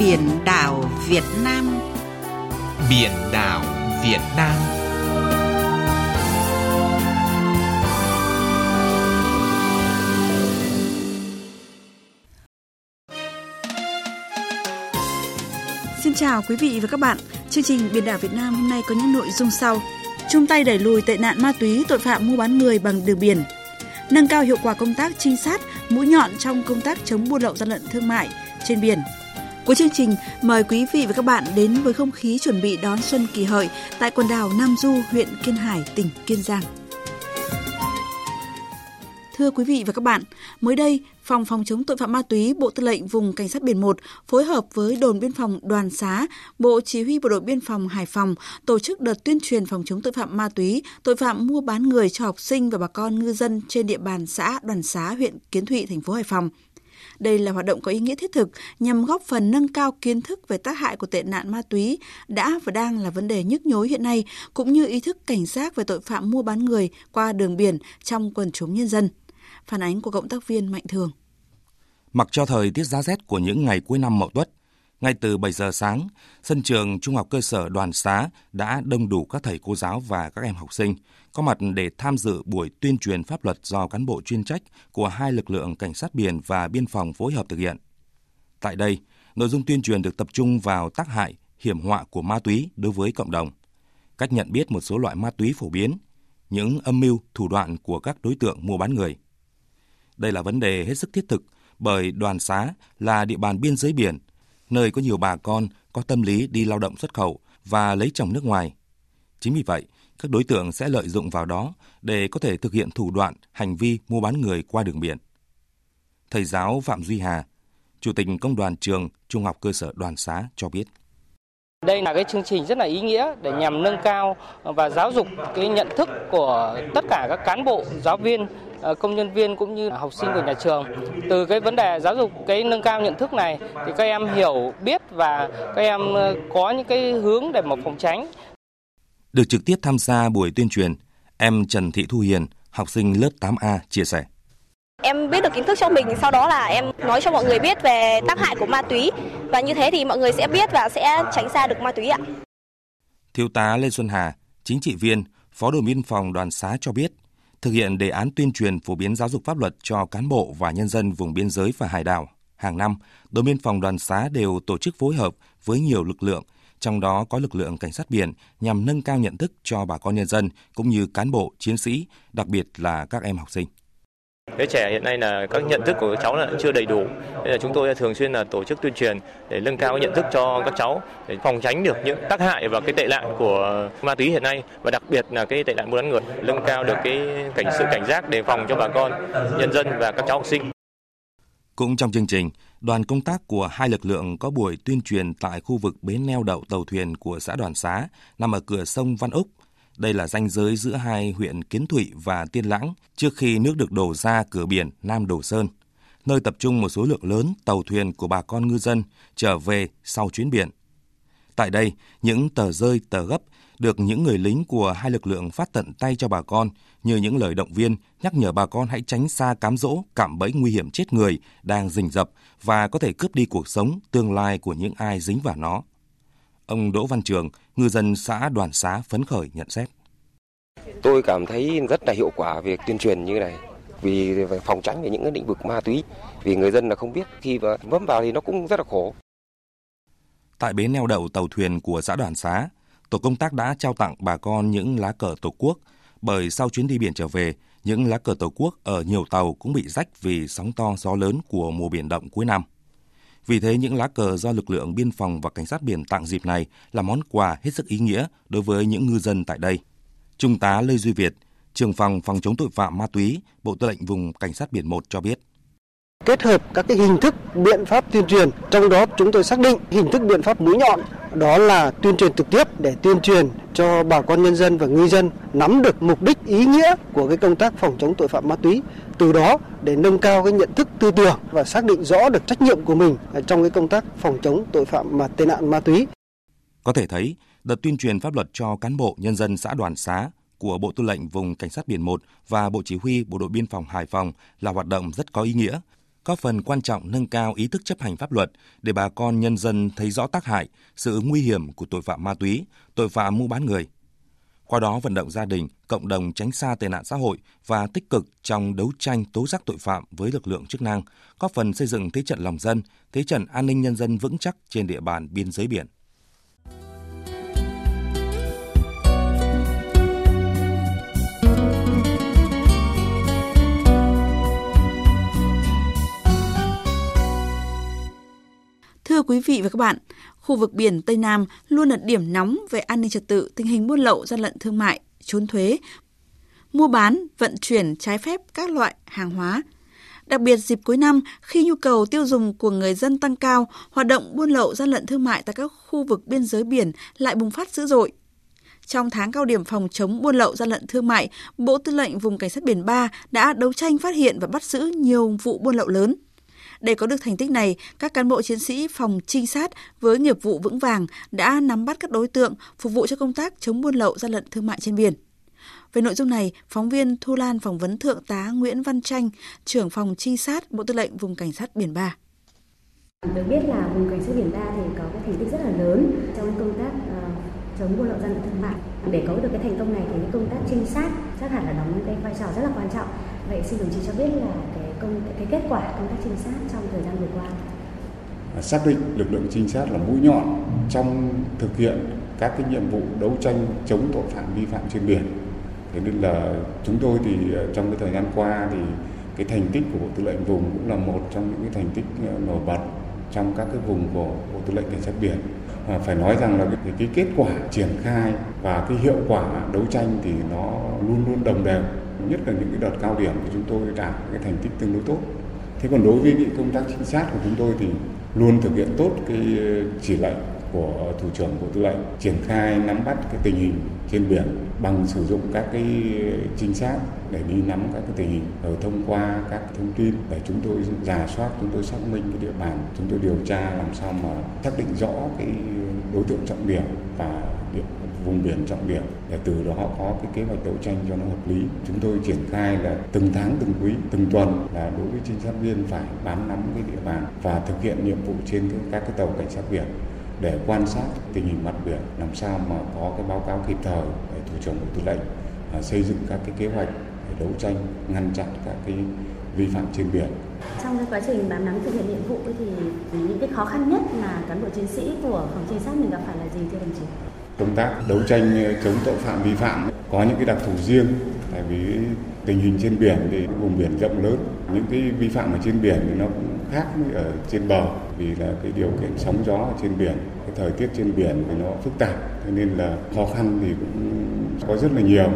Biển đảo Việt Nam Biển đảo Việt Nam Xin chào quý vị và các bạn. Chương trình Biển đảo Việt Nam hôm nay có những nội dung sau. Chung tay đẩy lùi tệ nạn ma túy, tội phạm mua bán người bằng đường biển. Nâng cao hiệu quả công tác trinh sát, mũi nhọn trong công tác chống buôn lậu gian lận thương mại trên biển. Cuối chương trình, mời quý vị và các bạn đến với không khí chuẩn bị đón xuân kỳ hợi tại quần đảo Nam Du, huyện Kiên Hải, tỉnh Kiên Giang. Thưa quý vị và các bạn, mới đây, Phòng phòng chống tội phạm ma túy, Bộ Tư lệnh Vùng Cảnh sát biển 1 phối hợp với đồn biên phòng Đoàn Xá, Bộ Chỉ huy Bộ đội Biên phòng Hải Phòng tổ chức đợt tuyên truyền phòng chống tội phạm ma túy, tội phạm mua bán người cho học sinh và bà con ngư dân trên địa bàn xã Đoàn Xá, huyện Kiến Thụy, thành phố Hải Phòng. Đây là hoạt động có ý nghĩa thiết thực nhằm góp phần nâng cao kiến thức về tác hại của tệ nạn ma túy đã và đang là vấn đề nhức nhối hiện nay, cũng như ý thức cảnh giác về tội phạm mua bán người qua đường biển trong quần chúng nhân dân. Phản ánh của cộng tác viên Mạnh Thường. Mặc cho thời tiết giá rét của những ngày cuối năm Mậu Tuất, ngay từ 7 giờ sáng, sân trường Trung học cơ sở Đoàn Xá đã đông đủ các thầy cô giáo và các em học sinh có mặt để tham dự buổi tuyên truyền pháp luật do cán bộ chuyên trách của hai lực lượng cảnh sát biển và biên phòng phối hợp thực hiện. Tại đây, nội dung tuyên truyền được tập trung vào tác hại, hiểm họa của ma túy đối với cộng đồng, cách nhận biết một số loại ma túy phổ biến, những âm mưu, thủ đoạn của các đối tượng mua bán người. Đây là vấn đề hết sức thiết thực bởi đoàn xá là địa bàn biên giới biển, nơi có nhiều bà con có tâm lý đi lao động xuất khẩu và lấy chồng nước ngoài. Chính vì vậy, các đối tượng sẽ lợi dụng vào đó để có thể thực hiện thủ đoạn, hành vi mua bán người qua đường biển. Thầy giáo Phạm Duy Hà, Chủ tịch Công đoàn trường Trung học cơ sở Đoàn Xá cho biết. Đây là cái chương trình rất là ý nghĩa để nhằm nâng cao và giáo dục cái nhận thức của tất cả các cán bộ, giáo viên, ờ, công nhân viên cũng như học sinh của nhà trường. Từ cái vấn đề giáo dục cái nâng cao nhận thức này thì các em hiểu biết và các em ờ, có những cái hướng để mà phòng tránh. Được trực tiếp tham gia buổi tuyên truyền, em Trần Thị Thu Hiền, học sinh lớp 8A chia sẻ. Em biết được kiến thức cho mình, sau đó là em nói cho mọi người biết về tác hại của ma túy và như thế thì mọi người sẽ biết và sẽ tránh xa được ma túy ạ. Thiếu tá Lê Xuân Hà, chính trị viên, Phó đồn biên phòng đoàn xá cho biết, thực hiện đề án tuyên truyền phổ biến giáo dục pháp luật cho cán bộ và nhân dân vùng biên giới và hải đảo. Hàng năm, đồn biên phòng đoàn xá đều tổ chức phối hợp với nhiều lực lượng, trong đó có lực lượng cảnh sát biển nhằm nâng cao nhận thức cho bà con nhân dân cũng như cán bộ, chiến sĩ, đặc biệt là các em học sinh. Thế trẻ hiện nay là các nhận thức của các cháu là chưa đầy đủ. Nên là chúng tôi thường xuyên là tổ chức tuyên truyền để nâng cao nhận thức cho các cháu để phòng tránh được những tác hại và cái tệ nạn của ma túy hiện nay và đặc biệt là cái tệ nạn buôn bán người, nâng cao được cái cảnh sự cảnh giác đề phòng cho bà con, nhân dân và các cháu học sinh. Cũng trong chương trình, đoàn công tác của hai lực lượng có buổi tuyên truyền tại khu vực bến neo đậu tàu thuyền của xã Đoàn Xá nằm ở cửa sông Văn Úc, đây là ranh giới giữa hai huyện Kiến Thụy và Tiên Lãng trước khi nước được đổ ra cửa biển Nam Đồ Sơn, nơi tập trung một số lượng lớn tàu thuyền của bà con ngư dân trở về sau chuyến biển. Tại đây, những tờ rơi, tờ gấp được những người lính của hai lực lượng phát tận tay cho bà con như những lời động viên nhắc nhở bà con hãy tránh xa cám dỗ, cảm bẫy nguy hiểm chết người đang rình rập và có thể cướp đi cuộc sống, tương lai của những ai dính vào nó. Ông Đỗ Văn Trường, ngư dân xã Đoàn Xá phấn khởi nhận xét. Tôi cảm thấy rất là hiệu quả việc tuyên truyền như này vì phòng tránh về những cái lĩnh vực ma túy vì người dân là không biết khi mà vấp vào thì nó cũng rất là khổ. Tại bến neo đậu tàu thuyền của xã Đoàn Xá, tổ công tác đã trao tặng bà con những lá cờ Tổ quốc bởi sau chuyến đi biển trở về, những lá cờ Tổ quốc ở nhiều tàu cũng bị rách vì sóng to gió lớn của mùa biển động cuối năm. Vì thế, những lá cờ do lực lượng biên phòng và cảnh sát biển tặng dịp này là món quà hết sức ý nghĩa đối với những ngư dân tại đây. Trung tá Lê Duy Việt, trưởng phòng phòng chống tội phạm ma túy, Bộ Tư lệnh Vùng Cảnh sát biển 1 cho biết kết hợp các cái hình thức biện pháp tuyên truyền trong đó chúng tôi xác định hình thức biện pháp mũi nhọn đó là tuyên truyền trực tiếp để tuyên truyền cho bà con nhân dân và ngư dân nắm được mục đích ý nghĩa của cái công tác phòng chống tội phạm ma túy. Từ đó để nâng cao cái nhận thức tư tưởng và xác định rõ được trách nhiệm của mình trong cái công tác phòng chống tội phạm mà tệ nạn ma túy. Có thể thấy đợt tuyên truyền pháp luật cho cán bộ nhân dân xã Đoàn Xá của Bộ Tư lệnh Vùng Cảnh sát Biển 1 và Bộ Chỉ huy Bộ đội Biên phòng Hải Phòng là hoạt động rất có ý nghĩa, góp phần quan trọng nâng cao ý thức chấp hành pháp luật để bà con nhân dân thấy rõ tác hại, sự nguy hiểm của tội phạm ma túy, tội phạm mua bán người. Qua đó vận động gia đình, cộng đồng tránh xa tệ nạn xã hội và tích cực trong đấu tranh tố giác tội phạm với lực lượng chức năng, góp phần xây dựng thế trận lòng dân, thế trận an ninh nhân dân vững chắc trên địa bàn biên giới biển. Thưa quý vị và các bạn, khu vực biển Tây Nam luôn là điểm nóng về an ninh trật tự, tình hình buôn lậu, gian lận thương mại, trốn thuế, mua bán, vận chuyển trái phép các loại hàng hóa. Đặc biệt dịp cuối năm, khi nhu cầu tiêu dùng của người dân tăng cao, hoạt động buôn lậu gian lận thương mại tại các khu vực biên giới biển lại bùng phát dữ dội. Trong tháng cao điểm phòng chống buôn lậu gian lận thương mại, Bộ Tư lệnh Vùng Cảnh sát biển 3 đã đấu tranh phát hiện và bắt giữ nhiều vụ buôn lậu lớn. Để có được thành tích này, các cán bộ chiến sĩ phòng trinh sát với nghiệp vụ vững vàng đã nắm bắt các đối tượng phục vụ cho công tác chống buôn lậu gian lận thương mại trên biển. Về nội dung này, phóng viên Thu Lan phỏng vấn Thượng tá Nguyễn Văn Tranh, trưởng phòng trinh sát Bộ Tư lệnh Vùng Cảnh sát Biển 3. Được biết là vùng cảnh sát biển 3 thì có cái thành tích rất là lớn trong công tác uh, chống buôn lậu gian lận thương mại. Để có được cái thành công này thì cái công tác trinh sát chắc hẳn là đóng cái vai trò rất là quan trọng. Vậy xin đồng chí cho biết là cái công cái kết quả công tác trinh sát trong thời gian vừa qua? À, xác định lực lượng trinh sát là mũi nhọn trong thực hiện các cái nhiệm vụ đấu tranh chống tội phạm vi phạm trên biển. Thế nên là chúng tôi thì à, trong cái thời gian qua thì cái thành tích của Bộ Tư lệnh vùng cũng là một trong những cái thành tích à, nổi bật trong các cái vùng của Bộ Tư lệnh Cảnh sát biển. À, phải nói rằng là cái, cái kết quả triển khai và cái hiệu quả đấu tranh thì nó luôn luôn đồng đều nhất là những cái đợt cao điểm thì chúng tôi đạt cái thành tích tương đối tốt. Thế còn đối với cái công tác trinh sát của chúng tôi thì luôn thực hiện tốt cái ờ, chỉ lệnh của thủ trưởng, bộ tư lệnh, triển khai nắm bắt cái tình hình trên biển bằng sử dụng các cái ờ, trinh sát để đi nắm các cái tình hình rồi thông qua các thông tin để chúng tôi giả soát, chúng tôi xác minh cái địa bàn, chúng tôi điều tra làm sao mà xác định rõ cái ờ, đối tượng trọng điểm và vùng biển trọng điểm để từ đó có cái kế hoạch đấu tranh cho nó hợp lý. Chúng tôi triển khai là từng tháng, từng quý, từng tuần là đối với trinh sát viên phải bám nắm cái địa bàn và thực hiện nhiệm vụ trên các cái tàu cảnh sát biển để quan sát tình hình mặt biển làm sao mà có cái báo cáo kịp thời để thủ trưởng bộ tư lệnh à, xây dựng các cái kế hoạch để đấu tranh ngăn chặn các cái vi phạm trên biển. Trong cái quá trình bám nắm thực hiện nhiệm vụ thì những cái khó khăn nhất mà cán bộ chiến sĩ của phòng trinh sát mình gặp phải là gì thưa đồng chí? Công tác đấu tranh ờ, chống tội phạm, vi phạm. Có những cái đặc thù riêng, tại vì tình hình trên biển thì vùng biển rộng lớn, những cái vi phạm ở trên biển thì nó cũng khác với ở trên bờ, vì là cái điều kiện sóng gió ở trên biển, cái thời tiết trên biển thì nó phức tạp cho nên là khó khăn thì cũng có rất là nhiều.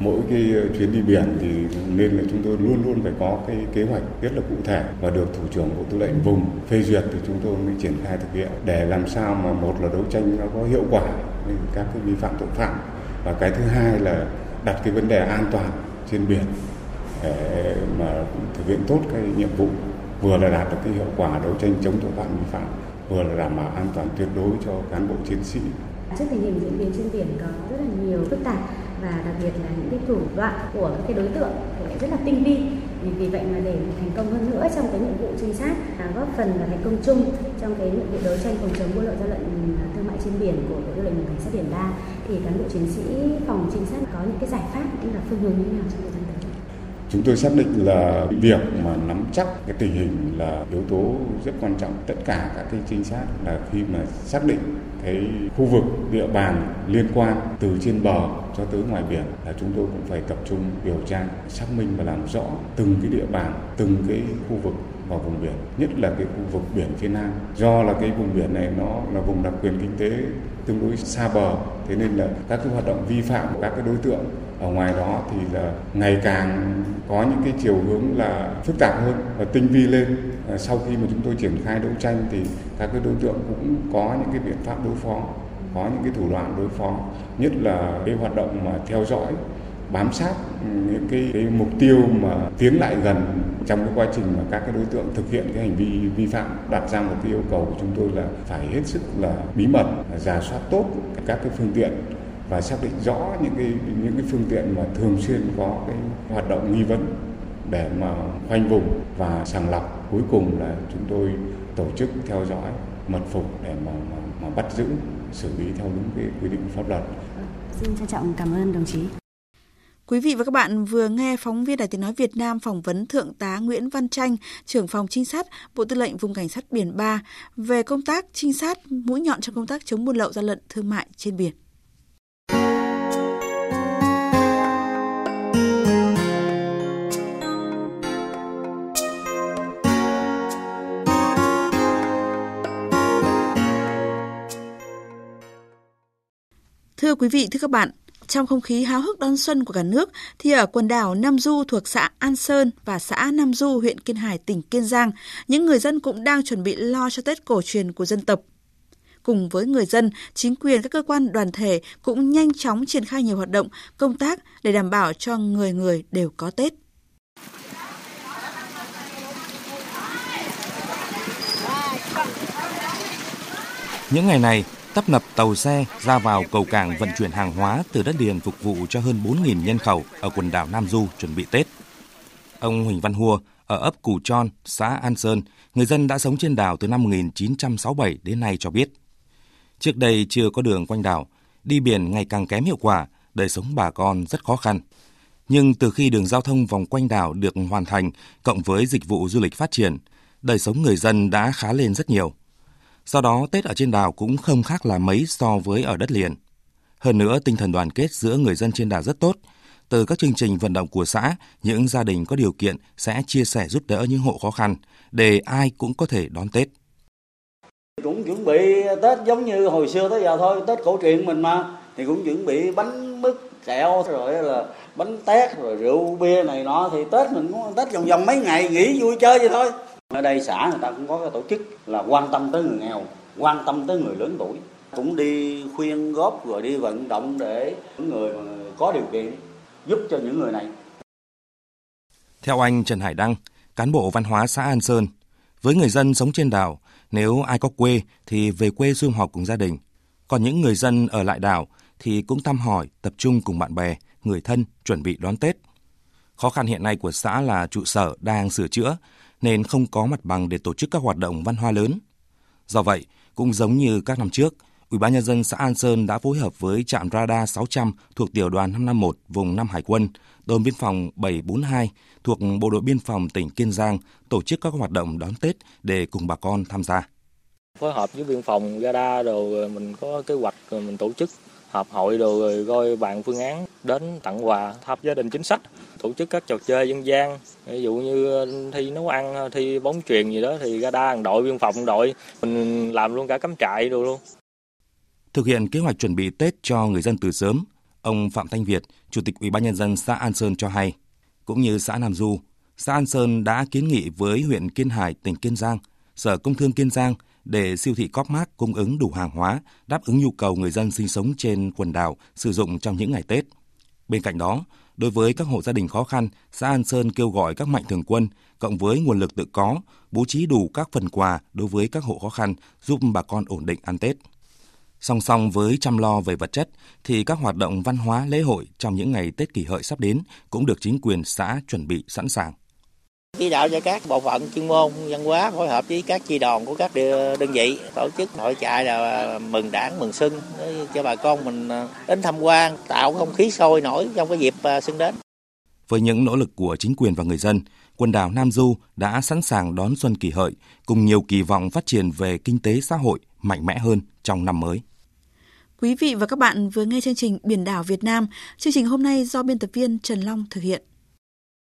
Mỗi cái ờ, chuyến đi biển thì nên là chúng tôi luôn luôn phải có cái kế hoạch rất là cụ thể và được thủ trưởng bộ tư lệnh vùng phê duyệt thì chúng tôi mới triển khai thực hiện để làm sao mà một là đấu tranh nó có hiệu quả các cái vi phạm tội phạm và cái thứ hai là đặt cái vấn đề an toàn trên biển, để mà thực hiện tốt cái nhiệm vụ, vừa là đạt được cái hiệu quả đấu tranh chống tội phạm vi phạm, vừa là đảm bảo an toàn tuyệt đối cho cán bộ chiến sĩ. Trước tình hình diễn biến trên biển có rất là nhiều phức tạp và đặc biệt là những cái thủ đoạn của các cái đối tượng thì lại rất là tinh vi vì, vì vậy mà để thành công hơn nữa trong cái nhiệm vụ trinh sát à, góp phần vào thành công chung trong cái nhiệm vụ đấu tranh phòng chống buôn lậu gian lận ừ, thương mại trên biển của bộ tư lệnh cảnh sát biển 3 thì cán bộ chiến sĩ phòng trinh sát có những cái giải pháp cũng là phương hướng như thế nào trong thời gian tới? Chúng tôi xác định là việc mà nắm chắc cái tình hình là yếu tố rất quan trọng. Tất cả các cái trinh sát là khi mà xác định cái khu vực, địa bàn liên quan từ trên bờ cho tới ngoài biển là chúng tôi cũng phải tập trung điều tra, xác minh và làm rõ từng cái địa bàn, từng cái khu vực vào vùng biển, nhất là cái khu vực biển phía nam. Do là cái vùng biển này nó là vùng đặc quyền kinh tế tương đối xa bờ, thế nên là các cái hoạt động vi phạm của các cái đối tượng ở ngoài đó thì là ngày càng có những cái chiều hướng là phức tạp hơn và tinh vi lên. Sau khi mà chúng tôi triển khai đấu tranh thì các cái đối tượng cũng có những cái biện pháp đối phó có những cái thủ đoạn đối phó. Nhất là cái hoạt động mà theo dõi bám sát những cái, cái mục tiêu mà tiến lại gần trong cái quá trình mà các cái đối tượng thực hiện cái hành vi vi phạm đặt ra một cái yêu cầu của chúng tôi là phải hết sức là bí mật giả soát tốt các cái phương tiện và xác định rõ những cái những cái phương tiện mà thường xuyên có cái hoạt động nghi vấn để mà khoanh vùng và sàng lọc. Cuối cùng là chúng tôi tổ chức theo dõi mật phục để mà, mà, mà bắt giữ, xử lý theo đúng cái quy định pháp luật. Xin trân trọng cảm ơn đồng chí. Quý vị và các bạn vừa nghe phóng viên Đài Tiếng Nói Việt Nam phỏng vấn Thượng tá Nguyễn Văn Tranh, trưởng phòng trinh sát Bộ Tư lệnh Vùng Cảnh sát Biển 3 về công tác trinh sát mũi nhọn trong công tác chống buôn lậu gian lận thương mại trên biển. Thưa quý vị, thưa các bạn, trong không khí háo hức đón xuân của cả nước, thì ở quần đảo Nam Du thuộc xã An Sơn và xã Nam Du, huyện Kiên Hải, tỉnh Kiên Giang, những người dân cũng đang chuẩn bị lo cho Tết cổ truyền của dân tộc. Cùng với người dân, chính quyền các cơ quan đoàn thể cũng nhanh chóng triển khai nhiều hoạt động, công tác để đảm bảo cho người người đều có Tết. Những ngày này, tấp nập tàu xe ra vào cầu cảng vận chuyển hàng hóa từ đất liền phục vụ cho hơn 4.000 nhân khẩu ở quần đảo Nam Du chuẩn bị Tết. Ông Huỳnh Văn Hua ở ấp Cù Tròn, xã An Sơn, người dân đã sống trên đảo từ năm 1967 đến nay cho biết. Trước đây chưa có đường quanh đảo, đi biển ngày càng kém hiệu quả, đời sống bà con rất khó khăn. Nhưng từ khi đường giao thông vòng quanh đảo được hoàn thành, cộng với dịch vụ du lịch phát triển, đời sống người dân đã khá lên rất nhiều. Do đó, Tết ở trên đảo cũng không khác là mấy so với ở đất liền. Hơn nữa, tinh thần đoàn kết giữa người dân trên đảo rất tốt. Từ các chương trình vận động của xã, những gia đình có điều kiện sẽ chia sẻ giúp đỡ những hộ khó khăn, để ai cũng có thể đón Tết. Cũng chuẩn bị Tết giống như hồi xưa tới giờ thôi, Tết cổ truyền mình mà, thì cũng chuẩn bị bánh mứt, kẹo, rồi là bánh tét, rồi rượu bia này nọ, thì Tết mình cũng Tết vòng vòng mấy ngày nghỉ vui chơi vậy thôi. Ở đây xã người ta cũng có cái tổ chức là quan tâm tới người nghèo, quan tâm tới người lớn tuổi. Cũng đi khuyên góp rồi đi vận động để những người mà có điều kiện giúp cho những người này. Theo anh Trần Hải Đăng, cán bộ văn hóa xã An Sơn, với người dân sống trên đảo, nếu ai có quê thì về quê sum họp cùng gia đình. Còn những người dân ở lại đảo thì cũng thăm hỏi, tập trung cùng bạn bè, người thân chuẩn bị đón Tết. Khó khăn hiện nay của xã là trụ sở đang sửa chữa nên không có mặt bằng để tổ chức các hoạt động văn hóa lớn. Do vậy, cũng giống như các năm trước, Ủy ban nhân dân xã An Sơn đã phối hợp với trạm radar 600 thuộc tiểu đoàn 551 vùng 5 Hải quân, đồn biên phòng 742 thuộc Bộ đội biên phòng tỉnh Kiên Giang tổ chức các hoạt động đón Tết để cùng bà con tham gia. Phối hợp với biên phòng radar rồi mình có kế hoạch rồi mình tổ chức họp hội rồi, rồi coi bàn phương án đến tặng quà thăm gia đình chính sách tổ chức các trò chơi dân gian. Ví dụ như ờ, thi nấu ăn ờ, thi bóng truyền gì đó thì ra đa đội biên phòng đội mình làm luôn cả cắm trại rồi luôn. Thực hiện kế hoạch chuẩn bị Tết cho người dân từ sớm ông Phạm Thanh Việt chủ tịch ủy ban nhân dân xã An Sơn cho hay. Cũng như xã Nam Du xã An Sơn đã kiến nghị với huyện Kiên Hải tỉnh Kiên Giang sở công thương Kiên Giang để siêu thị Copmark cung ứng đủ hàng hóa, đáp ứng nhu cầu người dân sinh sống trên quần đảo sử dụng trong những ngày Tết. Bên cạnh đó, đối với các hộ gia đình khó khăn, xã An Sơn kêu gọi các mạnh thường quân cộng với nguồn lực tự có bố trí đủ các phần quà đối với các hộ khó khăn giúp bà con ổn định ăn Tết. Song song với chăm lo về vật chất thì các hoạt động văn hóa lễ hội trong những ngày Tết kỷ hợi sắp đến cũng được chính quyền xã chuẩn bị sẵn sàng chỉ đạo cho các bộ phận chuyên môn văn hóa phối hợp với các chi đoàn của các đơn vị tổ chức hội trại là mừng đảng mừng xuân cho bà con mình à, đến tham quan tạo không khí sôi nổi trong cái dịp à, xuân đến với những nỗ lực của chính quyền và người dân, quần đảo Nam Du đã sẵn sàng đón xuân kỷ hợi cùng nhiều kỳ vọng phát triển về kinh tế xã hội mạnh mẽ hơn trong năm mới. Quý vị và các bạn vừa nghe chương trình Biển đảo Việt Nam. Chương trình hôm nay do biên tập viên Trần Long thực hiện.